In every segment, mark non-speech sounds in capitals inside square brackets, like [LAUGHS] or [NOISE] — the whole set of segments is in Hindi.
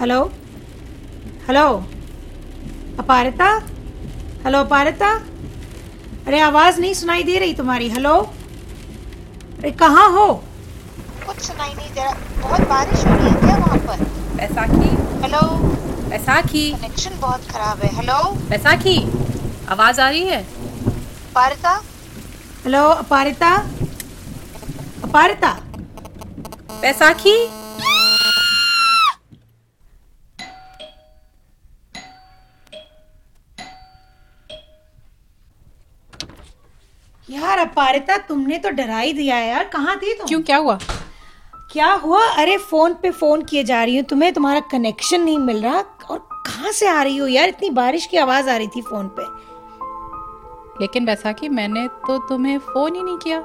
Hello hello Aparita hello Aparita अरे आवाज़ नहीं सुनाई दे रही तुम्हारी। हेलो अरे कहाँ हो? कुछ सुनाई नहीं दे रहा। बहुत बारिश हो रही है क्या वहाँ पर? बैसाखी। हेलो बैसाखी। कनेक्शन बहुत खराब है। हेलो बैसाखी। आवाज़ आ रही है? पारिता हेलो अपारिता अपारिता बैसाखी? अपारिता तुमने तो डरा ही दिया यार। कहाँ थी तुम? क्यों क्या हुआ? क्या हुआ? अरे फ़ोन पे फ़ोन किए जा रही हूँ। तुम्हें तुम्हारा कनेक्शन नहीं मिल रहा। और कहाँ से आ रही हो यार? इतनी बारिश की आवाज़ आ रही थी फ़ोन पे। लेकिन बैसाखी मैंने तो तुम्हें फ़ोन ही नहीं किया।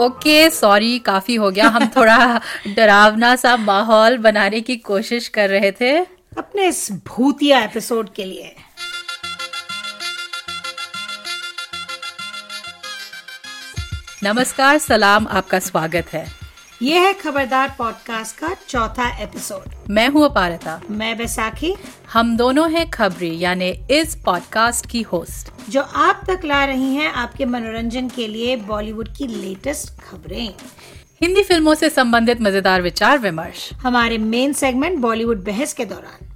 ओके okay, सॉरी काफ़ी हो गया। हम [LAUGHS] थोड़ा डरावना सा माहौल बनाने की कोशिश कर रहे थे। अपने इस भूतिया एपिसोड के लिए। नमस्कार सलाम आपका स्वागत है। ये है खबरदार पॉडकास्ट का चौथा एपिसोड। मैं हूँ अपारता। मैं बैसाखी। हम दोनों हैं खबरी यानी इस पॉडकास्ट की होस्ट। जो आप तक ला रही हैं आपके मनोरंजन के लिए बॉलीवुड की लेटेस्ट खबरें। हिंदी फ़िल्मों से संबंधित मज़ेदार विचार विमर्श। हमारे मेन सेगमेंट बॉलीवुड बहस के दौरान।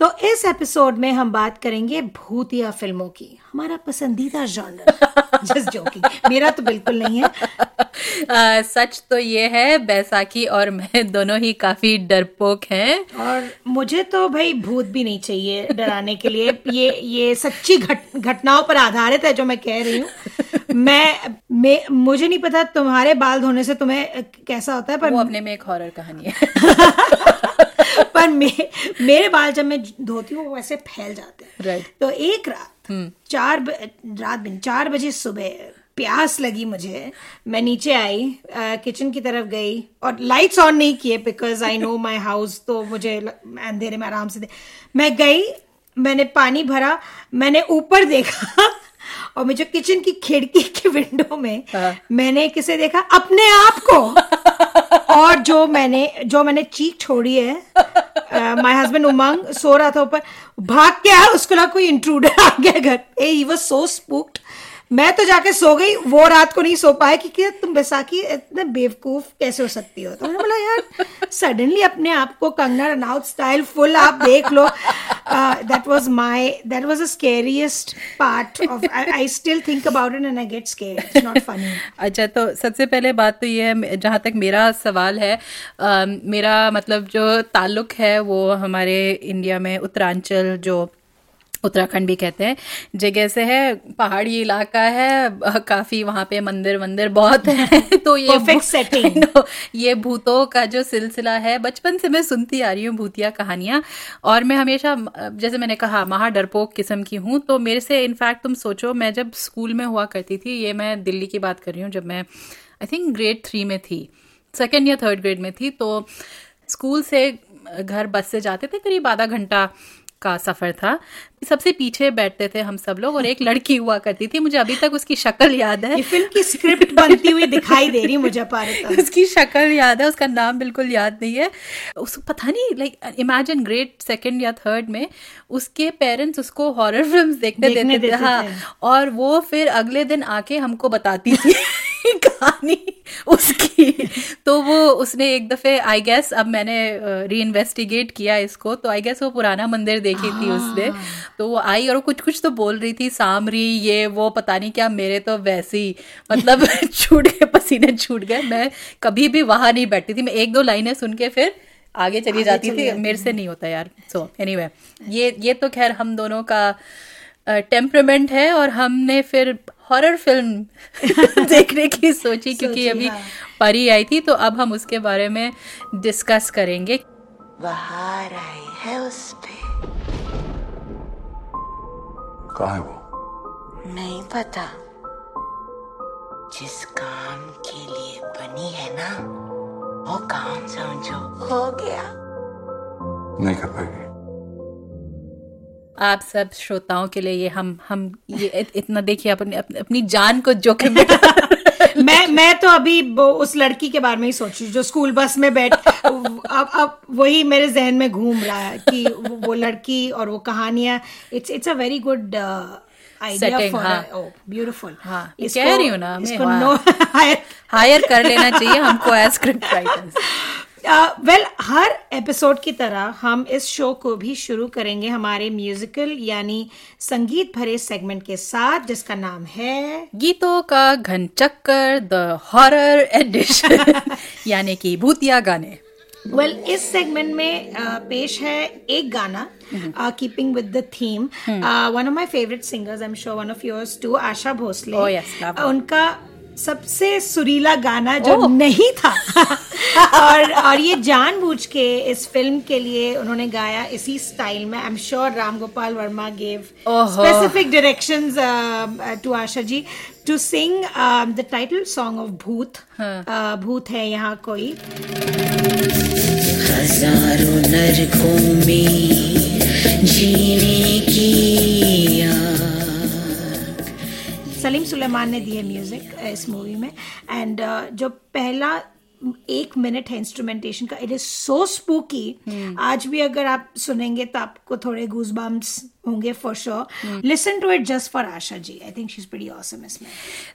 तो इस एपिसोड में हम बात करेंगे भूतिया फ़िल्मों की हमारा पसंदीदा जॉनर जस्ट जोकिंग मेरा तो बिल्कुल नहीं है। [LAUGHS] आ, सच तो ये है बैसाखी और मैं दोनों ही काफ़ी डरपोक हैं। और मुझे तो भाई भूत भी नहीं चाहिए डराने के लिए ये ये सच्ची घट घटनाओं पर आधारित है जो मैं कह रही हूँ। मैं, मैं मुझे नहीं पता तुम्हारे बाल धोने से तुम्हें कैसा होता है पर वो अपने में एक हॉरर कहानी है। [LAUGHS] पर मे, मेरे बाल जब मैं धोती हूँ वो वैसे फैल जाते हैं। Right. तो एक रात चार ब, रात दिन चार बजे सुबह प्यास लगी मुझे। मैं नीचे आई किचन की तरफ़ गई और लाइट्स ऑन नहीं किए because I know my house तो मुझे अंधेरे में आराम से दे मैं गई मैंने पानी भरा मैंने ऊपर देखा और मुझे किचन की खिड़की [LAUGHS] के विंडो में हाँ। मैंने किसे देखा? अपने आप को। और जो मैंने जो मैंने चीख छोड़ी है माय हस्बैंड उमंग सो रहा था ऊपर। भाग के आया उसको ना कोई इंट्रूडर आ गया घर ए ही वाज सो स्पूक्ड मैं तो जाके सो गई वो रात को नहीं सो पाया क्योंकि तुम बैसाखी इतने बेवकूफ़ कैसे हो सकती हो? तो मैंने बोला यार सडनली अपने आप को कंगना रनौत स्टाइल फुल आप देख लो. That was my that was the scariest part of I still think about it and I get scared it's not funny अच्छा तो सबसे पहले बात तो ये है जहाँ तक मेरा सवाल है अ, मेरा मतलब जो ताल्लुक है वो हमारे इंडिया में उत्तरांचल जो उत्तराखंड भी कहते हैं। जगह से है पहाड़ी इलाका है काफ़ी वहाँ पे मंदिर वंदिर बहुत है। [LAUGHS] तो ये setting. नो, [LAUGHS] ये भूतों का जो सिलसिला है बचपन से मैं सुनती आ रही हूँ भूतिया कहानियाँ। और मैं हमेशा जैसे मैंने कहा महा डरपोक किस्म की हूँ। तो मेरे से इनफैक्ट तुम सोचो मैं जब स्कूल में हुआ करती थी ये मैं दिल्ली की बात कर रही हूँ जब मैं आई थिंक ग्रेड थ्री में थी। सेकेंड या थर्ड ग्रेड में थी। तो स्कूल से घर बस से जाते थे करीब आधा घंटा। का सफ़र था। सबसे पीछे बैठते थे हम सब लोग और एक लड़की हुआ करती थी। मुझे अभी तक उसकी शक्ल याद है। ये फ़िल्म की स्क्रिप्ट बनती हुई दिखाई दे रही मुझे [LAUGHS] उसकी शक्ल याद है उसका नाम बिल्कुल याद नहीं है। उसको पता नहीं लाइक इमेजिन ग्रेट सेकंड या थर्ड में उसके पेरेंट्स उसको हॉरर फ़िल्म देखने देखने देते थे। देते हाँ और वो फिर अगले दिन आके हमको बताती थी। [LAUGHS] [LAUGHS] उसकी। तो वो उसने एक दफे आई गेस अब मैंने री इन्वेस्टिगेट किया इसको तो आई गेस वो पुराना मंदिर देखी थी उसने। तो वो आई और कुछ कुछ तो बोल रही थी सामरी ये वो पता नहीं क्या मेरे तो वैसे ही मतलब [LAUGHS] [LAUGHS] छूट गए पसीने छूट गए। मैं कभी भी वहाँ नहीं बैठती थी। मैं एक दो लाइनें सुन के फिर आगे चली जाती चली थी। मेरे से नहीं होता यार। सो एनीवे ये ये तो खैर हम दोनों का टेम्परमेंट है और हमने फिर हॉरर फ़िल्म [LAUGHS] देखने की सोची क्योंकि सोची, अभी हाँ। परी आई थी तो अब हम उसके बारे में डिस्कस करेंगे। बाहर आई है उस पे। कहा है वो? नहीं पता। जिस काम के लिए बनी है ना वो काम समझो हो गया। नहीं कर पाएगी। आप सब श्रोताओं के लिए ये हम हम ये इतना देखिए अपने अपने- जान को जोखिम में [LAUGHS] मैं मैं तो अभी वो उस लड़की के बारे में ही सोच रही जो स्कूल बस में बैठ अब अब वही मेरे जहन में घूम रहा है कि वो लड़की और वो कहानियाँ it's it's a very good हाँ। हाँ, हूँ हायर [LAUGHS] कर लेना चाहिए हमको एज स्क्रिप्ट राइटर्स वेल हर एपिसोड की तरह हम इस शो को भी शुरू करेंगे हमारे म्यूजिकल यानी संगीत भरे सेगमेंट के साथ जिसका नाम है गीतों का घन चक्कर द हॉरर एडिशन यानी कि भूतिया गाने। वेल well, इस सेगमेंट में uh, पेश है एक गाना keeping with the theme one of my favourite singers I am sure one of yours too Asha Bhosle. Oh, yes. Uh, उनका सबसे सुरीला गाना जो Oh. नहीं था। [LAUGHS] और और ये जानबूझ के इस फ़िल्म के लिए उन्होंने गाया इसी स्टाइल में। I am sure Ram Gopal Varma gave specific directions to Asha ji to sing the title song of Bhoot. Uh, Bhoot है यहाँ कोई। हज़ारों नरकों में जीने की सलीम सुलेमान ने दिए म्यूज़िक इस मूवी में। एंड जो पहला एक मिनट है इंस्ट्रूमेंटेशन का इट इज़ सो स्पूकी आज भी अगर आप सुनेंगे तो आपको थोड़े गूज बम्स होंगे for sure listen to it just for Asha ji I think she is pretty awesome इसमें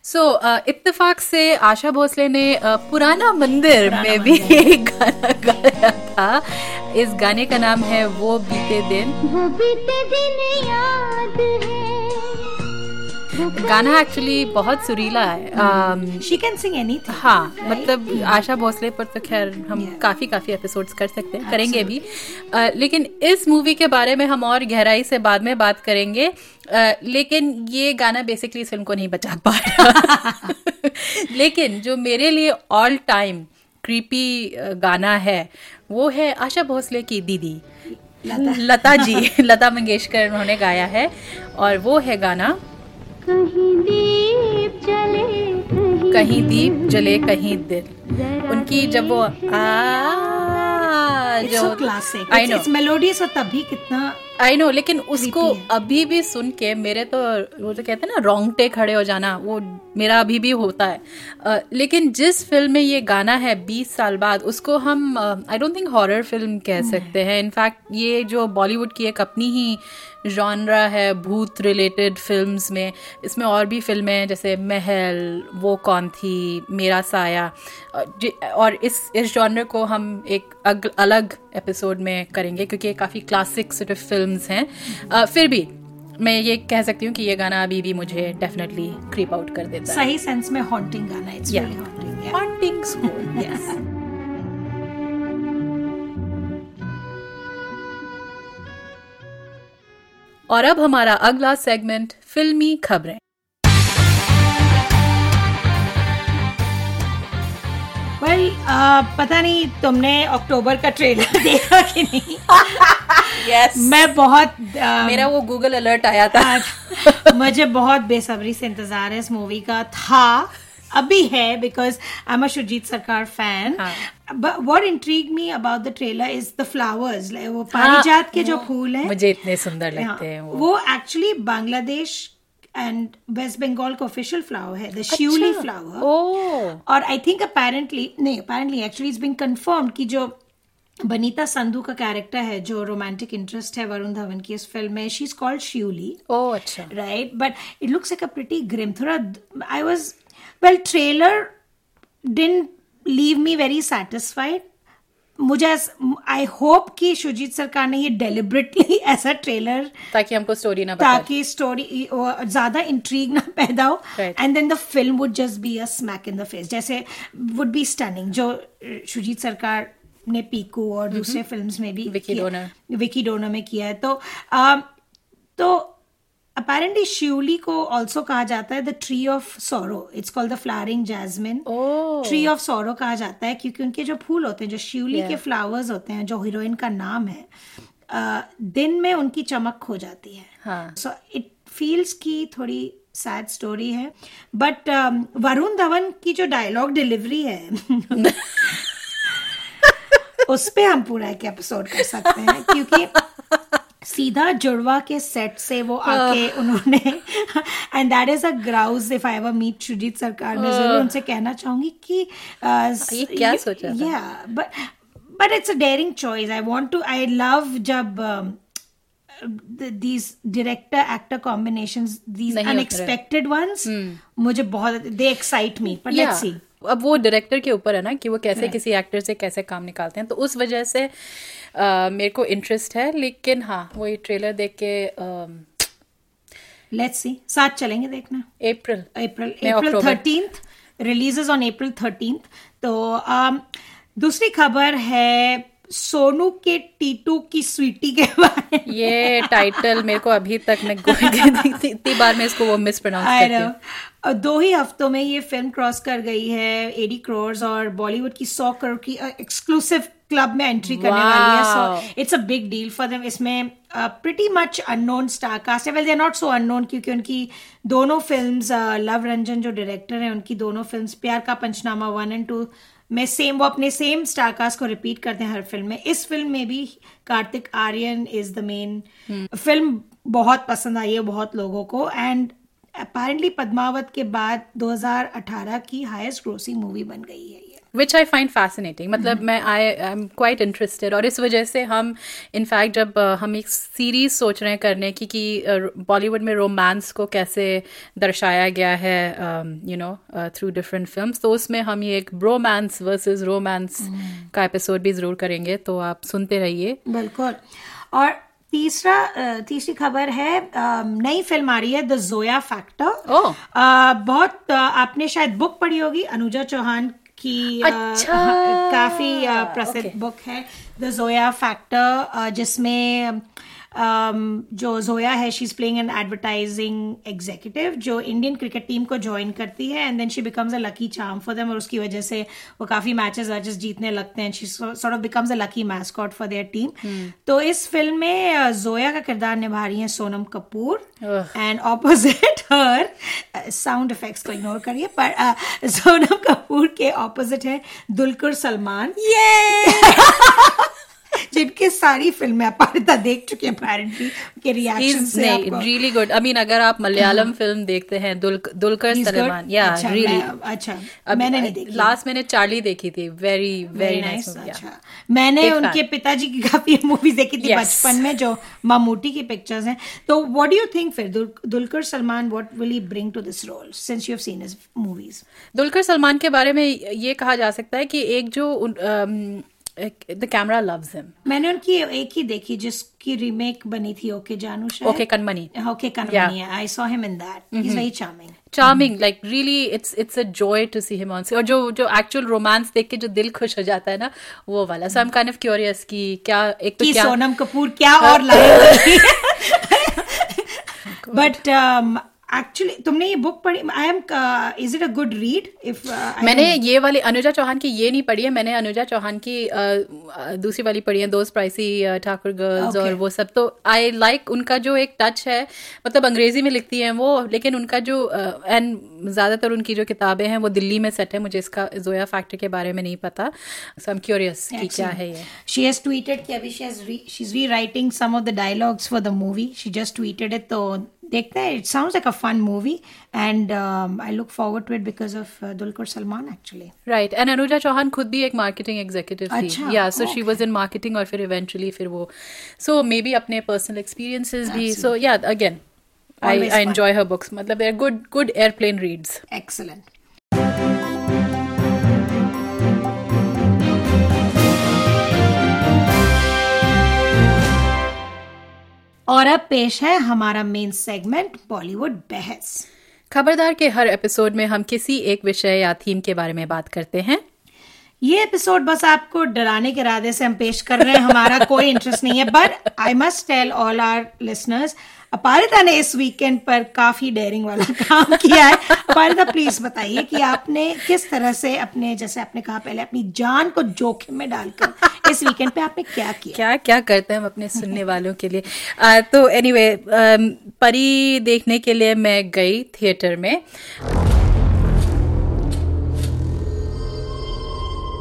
सो इत्तेफाक से आशा भोसले ने uh, पुराना मंदिर पुराना में भी एक [LAUGHS] गाना गाया था। इस गाने का नाम है वो बीते दिन। वो बीते दिन याद है। गाना एक्चुअली बहुत सुरीला है। शी कैन सिंग एनी हाँ मतलब आशा भोसले पर तो खैर हम काफ़ी काफ़ी एपिसोड्स कर सकते हैं करेंगे भी। अ, लेकिन इस मूवी के बारे में हम और गहराई से बाद में बात करेंगे। अ, लेकिन ये गाना बेसिकली इस फ़िल्म को नहीं बचा पा रहा। [LAUGHS] लेकिन जो मेरे लिए ऑल टाइम क्रीपी गाना है वो है आशा भोसले की दीदी। लता, लता जी [LAUGHS] लता मंगेशकर उन्होंने गाया है। और वो है गाना कहीं दीप जले कहीं कहीं दीप जले कहीं दिल। उनकी जब वो आ it's so classic I know melodious और तभी कितना आई नो लेकिन उसको अभी भी सुन के मेरे तो वो तो कहते हैं ना रोंगटे खड़े हो जाना वो मेरा अभी भी होता है। अ, लेकिन जिस फ़िल्म में ये गाना है 20 साल बाद उसको हम I don't think horror film कह सकते हैं। इनफैक्ट ये जो बॉलीवुड की एक अपनी ही जॉनरा है भूत रिलेटेड फिल्म्स में। इसमें और भी फ़िल्में हैं जैसे महल वो कौन थी मेरा साया। और इस इस जॉनर को हम एक अग, अलग एपिसोड में करेंगे क्योंकि ये काफ़ी क्लासिक सिर्फ़ फिल्म्स हैं। अ, फिर भी मैं ये कह सकती हूँ कि ये गाना अभी भी मुझे डेफिनेटली क्रीप आउट कर देता है। सही सेंस में हॉन्टिंग गाना इट्स. रियली हॉन्टिंग और अब हमारा अगला सेगमेंट फिल्मी खबरें। वेल पता नहीं तुमने अक्टूबर का ट्रेलर [LAUGHS] देखा कि नहीं? यस मैं बहुत uh, मेरा वो गूगल अलर्ट आया था। मुझे बहुत बेसब्री से इंतज़ार है इस मूवी का। था अभी है because I am a Surjit Sarkar fan हाँ. What intrigue me about the trailer is the flowers वो पारिजात के जो फूल हैं. मुझे इतने सुंदर हाँ, लगते हैं वो. वो actually Bangladesh and West Bengal का ऑफिशियल फ्लावर है द अच्छा। फ्लावर और आई थिंक अपेरेंटली नहीं apparently actually it's been confirm कि जो बनीता संधू का कैरेक्टर है जो रोमांटिक इंटरेस्ट है वरुण धवन की इस फ़िल्म में शी इज़ कॉल्ड शिवली ओ अच्छा. Right? But it looks like a pretty grim. थोड़ा आई was well trailer didn't leave me very satisfied. मुझे आई होप कि शुजीत सरकार ने ये डेलिबरेटली [LAUGHS] ऐसा ट्रेलर ताकि हमको स्टोरी ना ताकि स्टोरी ज़्यादा इंट्रीग ना पैदा हो। And then the film would just be a smack in the face जैसे वुड बी स्टनिंग जो शुजीत सरकार ने पीकू और दूसरे फिल्म्स में भी विकी डोनर। विकी डोनर में किया है। तो um, तो अपेरेंटली शिवली को ऑल्सो कहा जाता है the tree of sorrow it's called the flowering jasmine tree of sorrow कहा जाता है क्योंकि उनके जो फूल होते हैं जो शिवली Yeah. के फ्लावर्स होते हैं जो हीरोइन का नाम है अ, दिन में उनकी चमक खो जाती है। सो इट फील्स की थोड़ी सैड स्टोरी है। बट वरुण धवन की जो डायलॉग डिलीवरी है [LAUGHS] उस पे हम पूरा एक एपिसोड कर सकते हैं क्योंकि सीधा जुड़वा के सेट से वो आके उन्होंने and that is a grouse if I ever meet Shoojit Sarkar मैं ज़रूर उनसे कहना चाहूँगी कि uh, ये क्या सोचा या but but it's a daring choice I want to I love जब these director actor combinations these नहीं होते रहे। unexpected ones मुझे बहुत they excite me but let's see. अब वो डायरेक्टर के ऊपर है ना कि वो कैसे किसी एक्टर से कैसे काम निकालते हैं तो उस वजह से मेरे को इंटरेस्ट है लेकिन हाँ वो ये ट्रेलर देख के let's see. साथ चलेंगे देखना। April April April. Thirteenth releases on April thirteenth तो um, दूसरी खबर है सोनू के टीटू की स्वीटी के [LAUGHS] बारे में। ये टाइटल मेरे को अभी तक मैं [LAUGHS] इतनी बार मैं इसको वो मिस प्रोनाउंस. दो ही हफ्तों में ये फ़िल्म क्रॉस कर गई है एडी क्रोर्स और बॉलीवुड की सौ करोड़ की एक्सक्लूसिव क्लब में एंट्री करने वाली है so it's a big deal for them इसमें pretty much unknown star cast है. Well they not so unknown क्योंकि उनकी दोनों फिल्म्स लव रंजन जो डायरेक्टर हैं उनकी दोनों films Pyaar Ka Panchnama one and two में सेम वो अपने सेम स्टार कास्ट को रिपीट करते हैं हर फ़िल्म में. इस फ़िल्म में भी Kartik Aaryan is the main film बहुत पसंद आई है बहुत लोगों को. एंड अपेरेंटली पद्मावत के बाद 2018 की हाईएस्ट ग्रोसिंग मूवी बन गई है ये. विच आई फाइंड फैसिनेटिंग मतलब मैं I I am quite interested और इस वजह से हम इनफैक्ट जब uh, हम एक सीरीज़ सोच रहे हैं करने की कि बॉलीवुड में रोमांस को कैसे दर्शाया गया है you know through different film तो उसमें हम ये एक ब्रोमांस वर्सेस रोमांस का एपिसोड भी ज़रूर करेंगे तो आप सुनते रहिए। बिल्कुल। और तीसरा तीसरी खबर है नई फ़िल्म आ रही है द जोया फैक्टर। बहुत आपने शायद बुक पढ़ी होगी अनुजा चौहान की अच्छा। आ, [LAUGHS] काफ़ी प्रसिद्ध Okay. बुक है द जोया फैक्टर जिसमें अम, जो जोया है she is playing an advertising executive जो इंडियन क्रिकेट टीम को ज्वाइन करती है and then she becomes a lucky charm for them और उसकी वजह से वो काफ़ी मैचेस वैचेस जीतने लगते हैं। She sort of becomes a lucky mascot for their team तो इस फ़िल्म में जोया का किरदार निभा रही है Sonam Kapoor and opposite her sound effects को इग्नोर करिए पर अ, [LAUGHS] सोनम कपूर के ऑपोजिट है दुलकर सलमान। [LAUGHS] जिनकी सारी फ़िल्में अपारिता देख चुके है अपेरेंटली उनके रिएक्शन से आपको। रियली गुड आई मीन अगर आप मलयालम फ़िल्म देखते हैं दुलकर सलमान या अच्छा, रियली अच्छा मैंने नहीं देखी। लास्ट मैंने चार्ली देखी थी वेरी वेरी नाइस अच्छा। मैंने उनके पिताजी की [LAUGHS] काफ़ी मूवीज़ देखी थी बचपन में जो मामूटी की पिक्चर्स हैं। तो व्हाट डू यू थिंक फिर Dulquer Salman what will he bring to this role since you have seen his movies Dulquer Salman के बारे में ये कहा जा सकता है कि एक जो द कैमरा लव्स हिम मैंने उनकी एक ही देखी जिसकी रीमेक बनी थी ओके जानू शायद। Okay Kanmani okay Kanmani I saw him in that he is very charming charming like really it's it's a joy to see him on और जो जो एक्चुअल रोमांस देख के जो दिल खुश हो जाता है ना वो वाला। So I am kind of curious कि क्या एक तो क्या सोनम कपूर क्या और [LAUGHS] लाएगी बट [LAUGHS] [LAUGHS] एक्चुअली तुमने ये बुक पढ़ी? I am is it a good read if मैंने ये वाली अनुजा चौहान की ये नहीं पढ़ी है मैंने अनुजा चौहान की अ, अ, दूसरी वाली पढ़ी है दोस्त प्राइसी ठाकुर गर्ल्स और वो सब। तो आई लाइक like उनका जो एक टच है मतलब अंग्रेज़ी में लिखती हैं वो लेकिन उनका जो एंड ज़्यादातर उनकी जो किताबें हैं वो दिल्ली में सेट है मुझे इसका जोया फैक्टर के बारे में नहीं पता। सो एम क्यूरियस कि क्या है ये। She has tweeted कि अभी has re, she's rewriting some of the dialogues for the movie. She just tweeted it. तो देखते हैं. It sounds like a fun movie, and um, I look forward to it because of uh, Dulquer Salman actually. Right and Anuja Chauhan खुद भी एक मार्केटिंग एग्जीक्यूटिव थी अच्छा, या so she was in marketing और फिर इवेंचुअली फिर वो सो मे बी अपने पर्सनल एक्सपीरियंसेस भी सो या again I Always I fun. Enjoy her books मतलब they are good good airplane reads Excellent. और अब पेश है हमारा मेन सेगमेंट बॉलीवुड बहस। खबरदार के हर एपिसोड में हम किसी एक विषय या थीम के बारे में बात करते हैं। ये एपिसोड बस आपको डराने के इरादे से हम पेश कर रहे हैं। हमारा कोई इंटरेस्ट नहीं है but I must tell all our listeners Aparita ने इस वीकेंड पर काफ़ी डेयरिंग वाला [LAUGHS] काम किया है। अपारिता प्लीज़ बताइए कि आपने किस तरह से अपने जैसे आपने कहा पहले अपनी जान को जोखिम में डालकर इस वीकेंड पे आपने क्या किया? क्या क्या करते हैं हम अपने सुनने वालों के लिए? आ, तो एनीवे anyway, परी देखने के लिए मैं गई थिएटर में।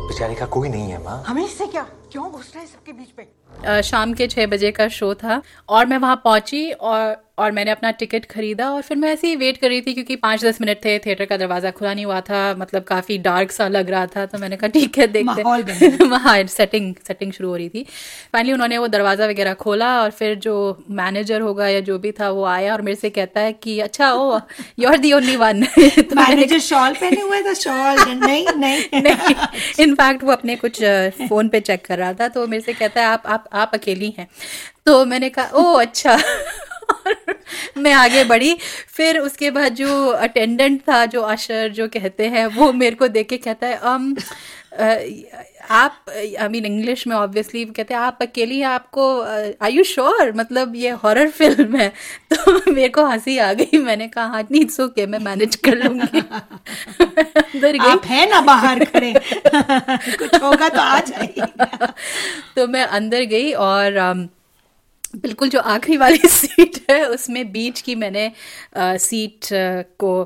बेचारी का कोई नहीं है माँ। हमें इससे क्या? क्यों घुस रहा है सबके बीच में? शाम के छः बजे का शो था और मैं वहाँ पहुँची और और मैंने अपना टिकट खरीदा और फिर मैं ऐसे ही वेट कर रही थी क्योंकि पाँच दस मिनट थे थिएटर का दरवाज़ा खुला नहीं हुआ था मतलब काफ़ी डार्क सा लग रहा था तो मैंने कहा ठीक है देखते वहाँ सेटिंग सेटिंग शुरू हो रही थी। फाइनली उन्होंने वो दरवाज़ा वगैरह खोला और फिर जो मैनेजर होगा या जो भी था वो आया और मेरे से कहता है कि अच्छा ओ you are the only one manager shawl पहने हुए था? शॉल [LAUGHS] नहीं नहीं। नहीं इनफैक्ट वो अपने कुछ फ़ोन पे चेक कर रहा था तो मेरे से कहता है आप आप आप अकेली हैं। तो मैंने कहा ओ अच्छा। मैं आगे बढ़ी। फिर उसके बाद जो अटेंडेंट था जो अशर जो कहते हैं वो मेरे को देख के कहता है um, आप आई मीन इंग्लिश में ऑब्वियसली कहते हैं आप अकेली हैं आपको आई यू श्योर मतलब ये हॉरर फ़िल्म है। [LAUGHS] तो मेरे को हँसी आ गई। मैंने कहा हाँ नहीं इट्स ओके मैं मैनेज कर लूँगी। [LAUGHS] अंदर गई। आप है ना बाहर खड़े। [LAUGHS] कुछ होगा तो आ जाइए। तो मैं अंदर गई और um, बिल्कुल जो आखिरी वाली [LAUGHS] सीट है उसमें बीच की मैंने आ, सीट आ, को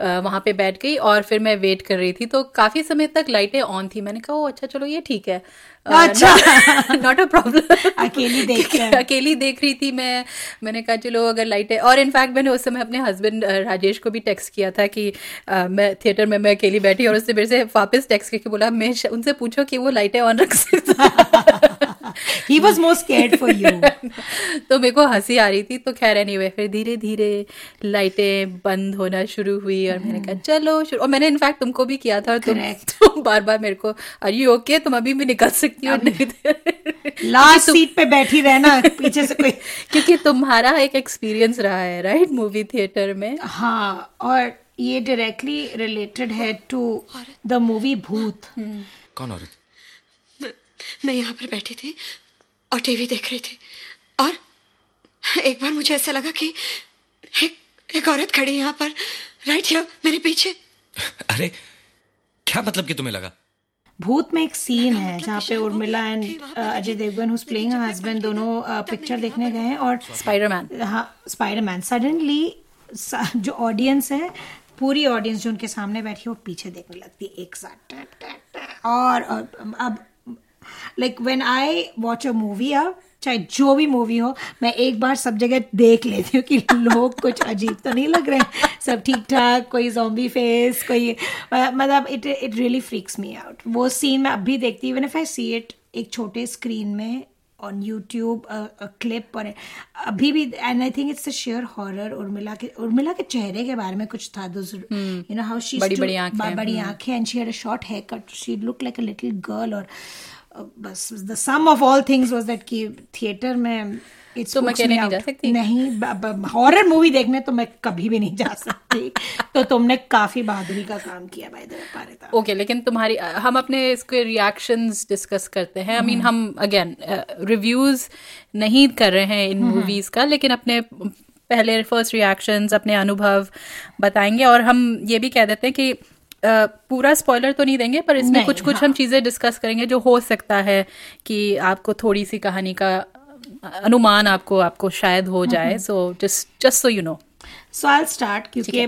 आ, वहाँ पे बैठ गई और फिर मैं वेट कर रही थी। तो काफ़ी समय तक लाइटें ऑन थी। मैंने कहा ओ अच्छा चलो ये ठीक है। अच्छा। नॉट अ प्रॉब्लम अकेली देख रहे हैं। अकेली देख रही थी मैं। मैंने कहा चलो अगर लाइटें और इनफैक्ट मैंने उस समय अपने हस्बैंड राजेश को भी टेक्स्ट किया था कि आ, मैं थिएटर में मैं अकेली बैठी और उसने मेरे से वापस टेक्स्ट करके बोला मैं उनसे पूछो कि वो लाइटें ऑन रख सकता ही। Was more scared for you तो मेरे को हँसी आ रही थी। तो खैर एनीवे फिर धीरे धीरे लाइटें बंद होना शुरू हुई और मैंने कहा चलो और मैंने इनफैक्ट तुमको भी किया था और तुम [LAUGHS] तुम बार बार मेरे को अरे यू ओके तुम अभी भी निकल सकती हो नहीं लास्ट सीट पे बैठी रहना पीछे से कोई [LAUGHS] क्योंकि तुम्हारा एक एक्सपीरियंस रहा है राइट मूवी थिएटर में। हाँ और ये डायरेक्टली रिलेटेड है टू द मूवी भूत कौन औरत? मैं- यहाँ पर बैठी थी और टीवी देख रही थी। और एक बार मुझे ऐसा लगा कि एक एक औरत खड़ी यहाँ पर राइट हियर मेरे पीछे। अरे क्या मतलब कि तुम्हें लगा? भूत में एक सीन है जहाँ पे Urmila and Ajay Devgn who's playing husband दोनों पिक्चर देखने गए हैं और स्पाइडरमैन हाँ स्पाइडरमैन सडनली जो ऑडियंस है पूरी ऑडियंस जो उनके सामने बैठी है वो पीछे देखने लगती है एक साथ। और अब like when I watch a movie अब चाहे जो भी मूवी हो मैं एक बार सब जगह देख लेती हूँ कि लोग कुछ अजीब तो नहीं लग रहे हैं। सब ठीक ठाक कोई जॉम्बी फेस कोई मतलब it it really freaks me out वो सीन मैं अभी देखती हूँ इफ़ आई सी इट एक छोटे स्क्रीन में ऑन यूट्यूब क्लिप पर अभी भी and I think it's a sheer horror Urmila के उर्मिला के चेहरे के बारे में कुछ था यू नो हाउ शी बड़ी- बड़ी आँखें, and she had a short hair cut she look like a little girl और बस the sum of all things was that कि थिएटर में it's तुम puts अकेले नहीं जा सकती? नहीं हॉरर मूवी देखने तो मैं कभी भी नहीं जा सकती। [LAUGHS] तो तुमने काफ़ी बहादुरी का काम किया भाई पारिता। ओके लेकिन तुम्हारी हम अपने इसके रिएक्शंस डिस्कस करते हैं। आई मीन हम अगेन रिव्यूज़ नहीं कर रहे हैं इन मूवीज़ का लेकिन अपने पहले फ़र्स्ट रिएक्शंस अपने अनुभव बताएँगे। और हम ये भी कह देते हैं कि पूरा स्पॉइलर तो नहीं देंगे पर इसमें कुछ कुछ हम चीज़ें डिस्कस करेंगे जो हो सकता है कि आपको थोड़ी सी कहानी का अनुमान आपको आपको शायद हो जाए। So just just so you know so I start क्योंकि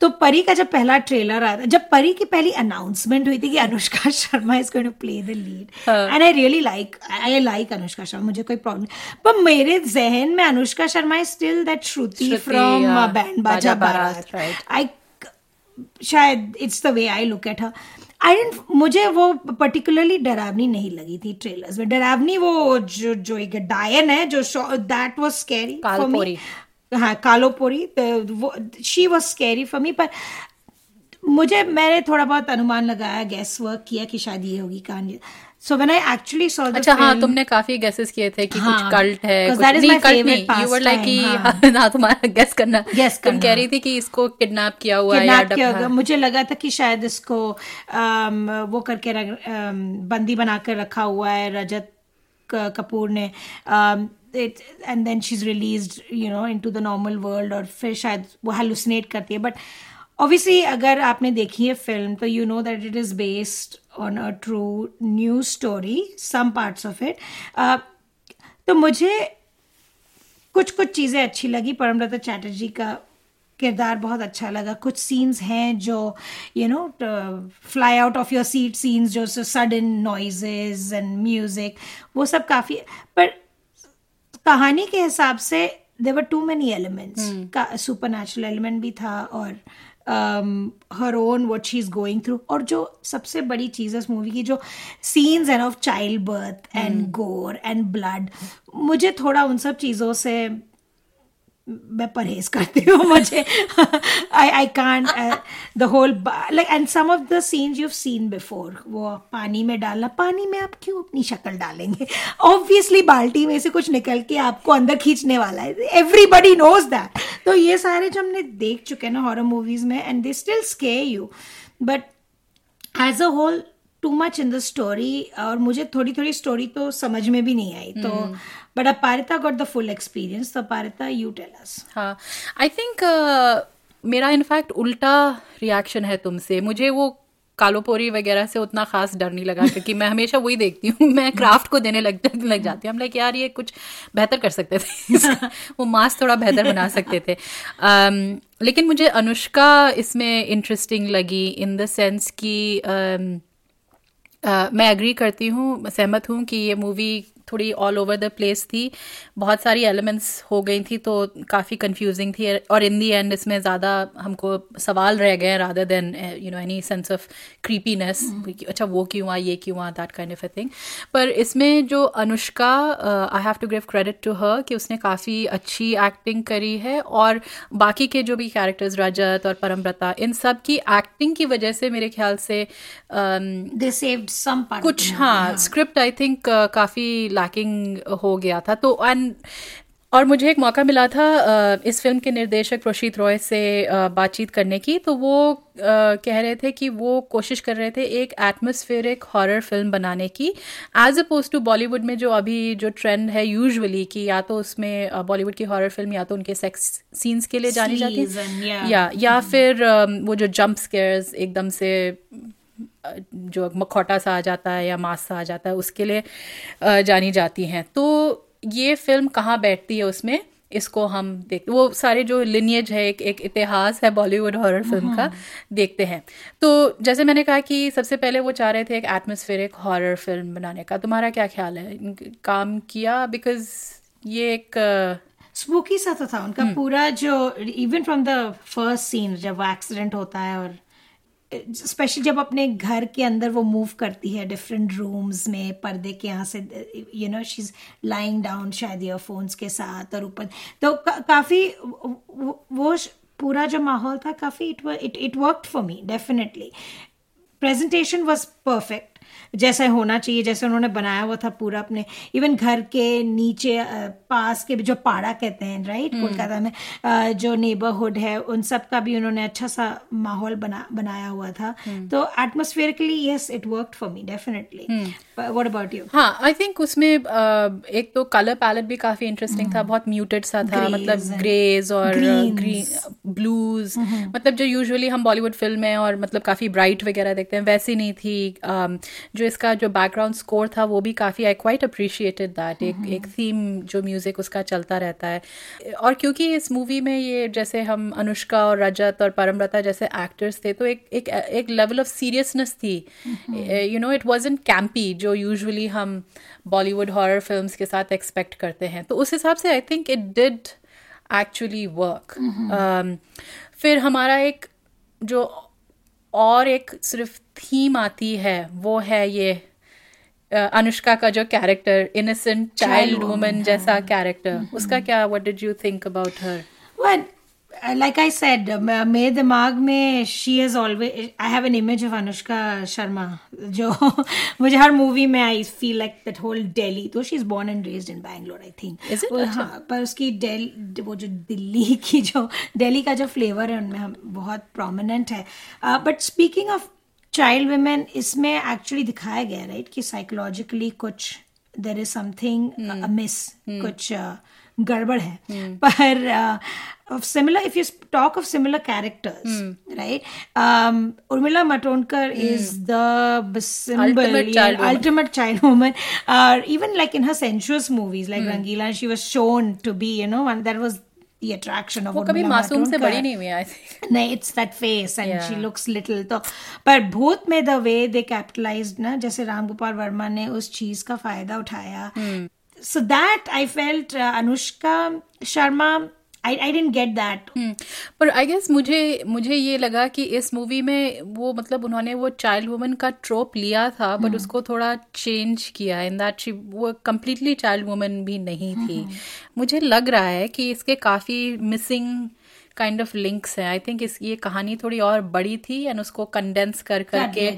तो परी का जब पहला ट्रेलर आया था जब परी की पहली अनाउंसमेंट हुई थी कि Anushka [LAUGHS] Sharma is going to play the lead and I really like I like Anushka Sharma मुझे कोई प्रॉब्लम पर मेरे जहन में Anushka Sharma is still that Shruti from Band Baaja Baaraat. I शायद it's the way I look at her I don't मुझे वो पर्टिकुलरली डरावनी नहीं लगी थी ट्रेलर्स में। डरावनी वो जो जो एक डायन है जो दैट वॉज़ स्कैरी कालपोरी। हाँ कालोपोरी तो वो she was scary for me पर मुझे मैंने थोड़ा बहुत अनुमान लगाया गैस वर्क किया कि शायद ये होगी कहानी so when I actually saw the अच्छा हाँ तुमने काफ़ी गेसेस किए थे कि हाँ, कुछ कल्ट है कुछ नहीं कल्ट नहीं यू वर लाइक कि pastime, हाँ तुम्हारा गेस करना। Guess तुम करना। कह रही थी कि इसको किडनैप किया हुआ है या किया मुझे लगा था कि शायद इसको अम, वो करके अम, बंदी बनाकर रखा हुआ है रजत कपूर ने। And then she is release you know into the normal world और फिर शायद वो हेलुसिनेट करती है। बट ऑब्वियसली अगर आपने देखी है फ़िल्म तो you know that it is based on a true news story some parts of it तो मुझे कुछ कुछ चीज़ें अच्छी लगी। परमलता चैटर्जी का किरदार बहुत अच्छा लगा। कुछ सीन्स हैं जो you know fly out of your seat scenes जो सडन नॉइजेज एंड म्यूज़िक वो सब काफ़ी पर कहानी के हिसाब से there were too many elements का सुपर नेचुरल एलिमेंट भी था और her own what she is going through और जो सबसे बड़ी चीज़ है इस मूवी की जो scenes and of childbirth and gore and blood मुझे थोड़ा उन सब चीज़ों से मैं परहेज करती हूँ मुझे। I I can't the whole like and some of the scenes you seen before वो पानी में डालना, पानी में आप क्यों अपनी शक्ल डालेंगे? ऑब्वियसली बाल्टी में से कुछ निकल के आपको अंदर खींचने वाला है। एवरीबडी नोज़ दैट तो ये सारे जो हमने देख चुके हैं ना हॉरर मूवीज़ में and they still scare you but as a whole too much in the story और मुझे थोड़ी थोड़ी स्टोरी तो समझ में भी नहीं आई तो but Aparita got the full experience तो अपारिता यू टेल अस हाँ आई थिंक मेरा इनफैक्ट उल्टा रिएक्शन है तुमसे। मुझे वो कालोपोरी वगैरह से उतना खास डर नहीं लगा क्योंकि मैं हमेशा वही देखती हूँ। मैं क्राफ्ट को देने लग लग जाती हूँ। हम लाइक यार ये कुछ बेहतर कर सकते थे। [LAUGHS] वो मास्क थोड़ा बेहतर बना सकते थे। Um, लेकिन मुझे अनुष्का इसमें इंटरेस्टिंग लगी इन द सेंस कि um, मैं एग्री करती हूँ सहमत हूँ कि ये मूवी थोड़ी ऑल ओवर द प्लेस थी। बहुत सारी एलिमेंट्स हो गई थी तो काफ़ी कंफ्यूजिंग थी और इन दी एंड इसमें ज़्यादा हमको सवाल रह गए rather than you know any sense of creepiness अच्छा वो क्यों आ ये क्यों आ that kind of a thing पर इसमें जो Anushka I have to give credit to her कि उसने काफ़ी अच्छी एक्टिंग करी है और बाकी के जो भी कैरेक्टर्स रजत और परमव्रता इन सब की एक्टिंग की वजह से मेरे ख्याल से um, कुछ हाँ स्क्रिप्ट आई थिंक काफ़ी लैकिंग हो गया था। तो एंड और मुझे एक मौका मिला था uh, इस फ़िल्म के निर्देशक प्रोशीत रॉय से uh, बातचीत करने की। तो वो uh, कह रहे थे कि वो कोशिश कर रहे थे एक एटमोस्फेरिक हॉरर फ़िल्म बनाने की एज अपोज टू बॉलीवुड में जो अभी जो ट्रेंड है यूजुअली कि या तो उसमें बॉलीवुड की हॉरर फ़िल्म या तो उनके सेक्स सीन्स के लिए जानी जाती है। या या फिर um, वो जो जंप स्केयर्स एकदम से जो मखौटा सा आ जाता है या मास सा आ जाता है उसके लिए जानी जाती हैं। तो ये फ़िल्म कहाँ बैठती है उसमें इसको हम देख वो सारे जो लिनियज है एक एक इतिहास है बॉलीवुड हॉरर फ़िल्म का देखते हैं। तो जैसे मैंने कहा कि सबसे पहले वो चाह रहे थे एक एटमोस्फेरिक हॉरर फ़िल्म बनाने का तुम्हारा क्या ख्याल है? काम किया? बिकॉज़ ये एक स्पूकी सा तो था उनका पूरा जो even from the first scene जब एक्सीडेंट होता है और स्पेशली जब अपने घर के अंदर वो मूव करती है डिफरेंट रूम्स में पर्दे के यहाँ से you know she is lying down शायद ईयरफोन्स के साथ और ऊपर। तो का, काफ़ी वो पूरा जो माहौल था काफ़ी it it it work for me definitely presentation was perfect जैसा होना चाहिए जैसे उन्होंने बनाया हुआ था पूरा अपने इवन घर के नीचे पास के जो पाड़ा कहते हैं राइट कोलकाता में जो नेबरहुड है उन सब का भी उन्होंने अच्छा सा माहौल बना बनाया हुआ था। तो atmospherically yes it work for me definitely what about you हाँ आई थिंक उसमें एक तो कलर पैलेट भी काफ़ी इंटरेस्टिंग था बहुत म्यूटेड सा था मतलब ग्रेज और ग्रीन ब्लूज मतलब जो यूजुअली हम बॉलीवुड फ़िल्म में और मतलब काफ़ी ब्राइट वगैरह देखते हैं वैसी नहीं थी जो इसका जो बैकग्राउंड स्कोर था वो भी काफ़ी आई क्वाइट अप्रिशिएटेड दैट एक एक थीम जो म्यूज़िक उसका चलता रहता है. और क्योंकि इस मूवी में ये जैसे हम अनुष्का और रजत और परमव्रता जैसे एक्टर्स थे तो एक एक एक लेवल ऑफ़ सीरियसनेस थी. You know it was campy जो यूजली हम बॉलीवुड हॉरर फ़िल्म के साथ एक्सपेक्ट करते हैं। तो उस हिसाब से I think it did actually work फिर हमारा एक जो और एक सिर्फ़ थीम आती है वो है ये अनुष्का का जो कैरेक्टर इनोसेंट चाइल्ड वुमन जैसा कैरेक्टर उसका क्या what did you think about her like I said मेरे दिमाग में she has always I have an image of Anushka Sharma जो मुझे हर मूवी में I feel like that whole Delhi तो she is born and raised in Bangalore I think हाँ पर उसकी डेल वो जो दिल्ली की जो दिल्ली का जो फ्लेवर है उनमें हम बहुत प्रोमिनेंट है but speaking of child women इसमें एक्चुअली दिखाया गया राइट right? कि साइकोलॉजिकली कुछ देर इज़ समथिंग मिस कुछ uh, गड़बड़ है hmm. पर of similar if you talk of similar characters mm. right um urmila matondkar mm. is the symbol ultimate child, yeah, ultimate child woman or uh, even like in her sensuous movies like mm. rangila she was shown to be you know and that was the attraction of वो कभी उर्मिला मासूम से. बड़ी नहीं हुई आई थिंक नहीं it's that face and. She looks little तो पर भूत में द वे दे कैपिटलाइज ना जैसे राम गोपाल वर्मा ने उस चीज़ का फ़ायदा उठाया so I felt uh, Anushka Sharma I I didn't get that Hmm. पर आई गेस मुझे मुझे ये लगा कि इस मूवी में वो मतलब उन्होंने वो चाइल्ड वुमन का ट्रोप लिया था बट उसको थोड़ा चेंज किया इन दैट शी वो कम्प्लीटली चाइल्ड वुमन भी नहीं थी। मुझे लग रहा है कि इसके काफ़ी मिसिंग काइंड ऑफ़ लिंक्स हैं. आई थिंक इस ये कहानी थोड़ी और बड़ी थी एंड उसको कंडेंस कर करके।